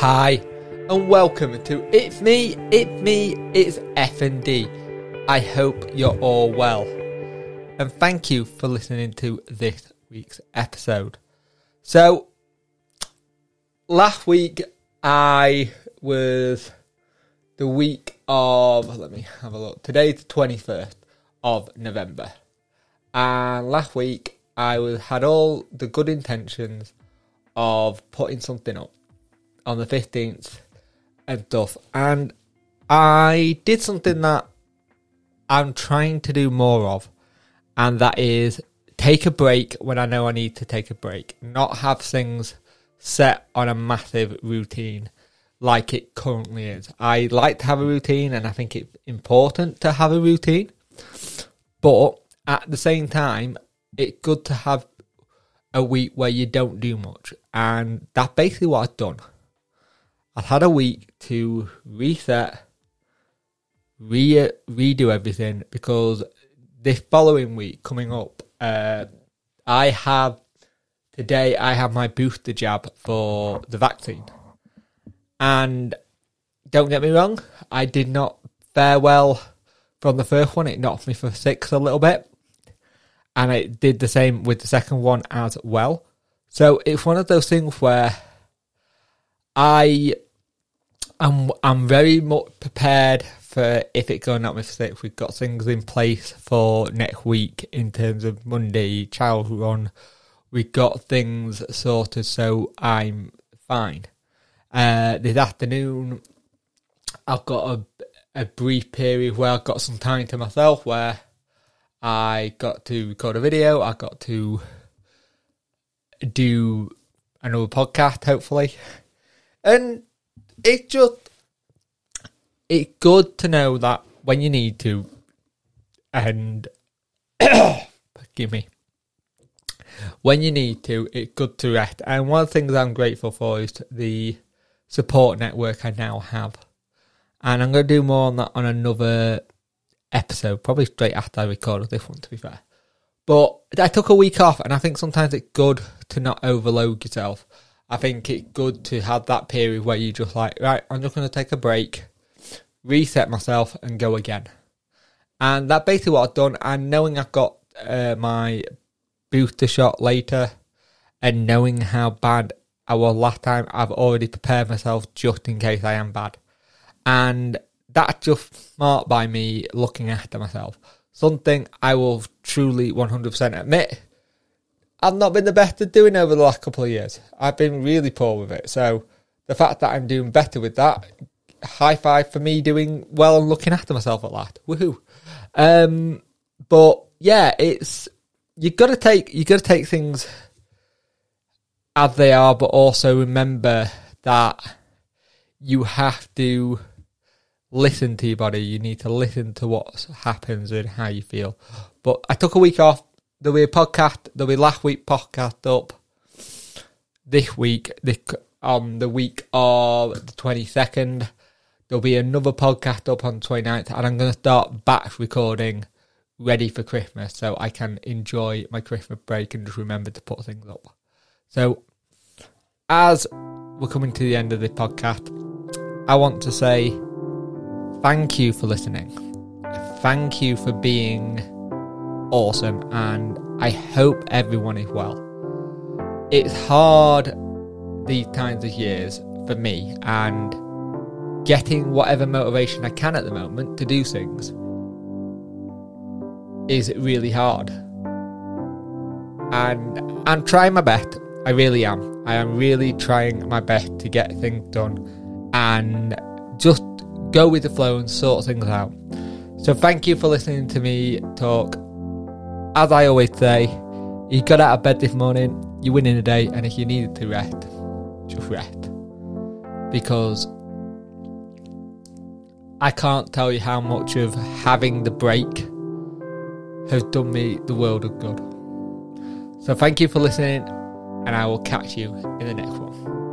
Hi, and welcome to It's Me, It's Me, It's FND. I hope you're all well, and thank you for listening to this week's episode. So, last week I was the week of. Let me have a look. Today's the twenty first of November, and last week I was had all the good intentions of putting something up on the 15th and stuff. And I did something that I'm trying to do more of, and that is take a break when I know I need to take a break, not have things set on a massive routine like it currently is. I like to have a routine, and I think it's important to have a routine, but at the same time, it's good to have a week where you don't do much, and that's basically what I've done. I've had a week to reset, re redo everything because this following week coming up, uh, I have today I have my booster jab for the vaccine, and don't get me wrong, I did not fare well from the first one. It knocked me for six a little bit, and it did the same with the second one as well. So it's one of those things where I I'm I'm very much prepared for if it going up with six. We've got things in place for next week in terms of Monday child run. We've got things sorted, so I'm fine. Uh, this afternoon, I've got a a brief period where I've got some time to myself where I got to record a video. I got to do another podcast, hopefully, and it just it's good to know that when you need to, and forgive me, when you need to, it's good to rest. And one of the things I'm grateful for is the support network I now have, and I'm going to do more on that on another episode, probably straight after I recorded this one. To be fair. But I took a week off, and I think sometimes it's good to not overload yourself. I think it's good to have that period where you just like, right, I'm just going to take a break, reset myself, and go again. And that's basically what I've done. And knowing I've got uh, my booster shot later, and knowing how bad I was last time, I've already prepared myself just in case I am bad. And that's just smart by me looking after myself. Something I will truly 100% admit I've not been the best at doing over the last couple of years. I've been really poor with it. So the fact that I'm doing better with that, high five for me doing well and looking after myself at last. Woohoo! Um, but yeah, it's you got to take you got to take things as they are, but also remember that you have to listen to your body. You need to listen to what happens and how you feel. But I took a week off there'll be a podcast. There'll be last week podcast up this week. On the week of the twenty second. There'll be another podcast up on 29th, and I'm going to start batch recording ready for Christmas so I can enjoy my Christmas break and just remember to put things up. So, as we're coming to the end of the podcast, I want to say thank you for listening. Thank you for being awesome, and I hope everyone is well. It's hard these times of years for me, and getting whatever motivation I can at the moment to do things is really hard. And I'm trying my best. I really am. I am really trying my best to get things done and just go with the flow and sort things out. So thank you for listening to me talk as I always say, you got out of bed this morning, you win in the day, and if you needed to rest, just rest. Because I can't tell you how much of having the break has done me the world of good. So thank you for listening, and I will catch you in the next one.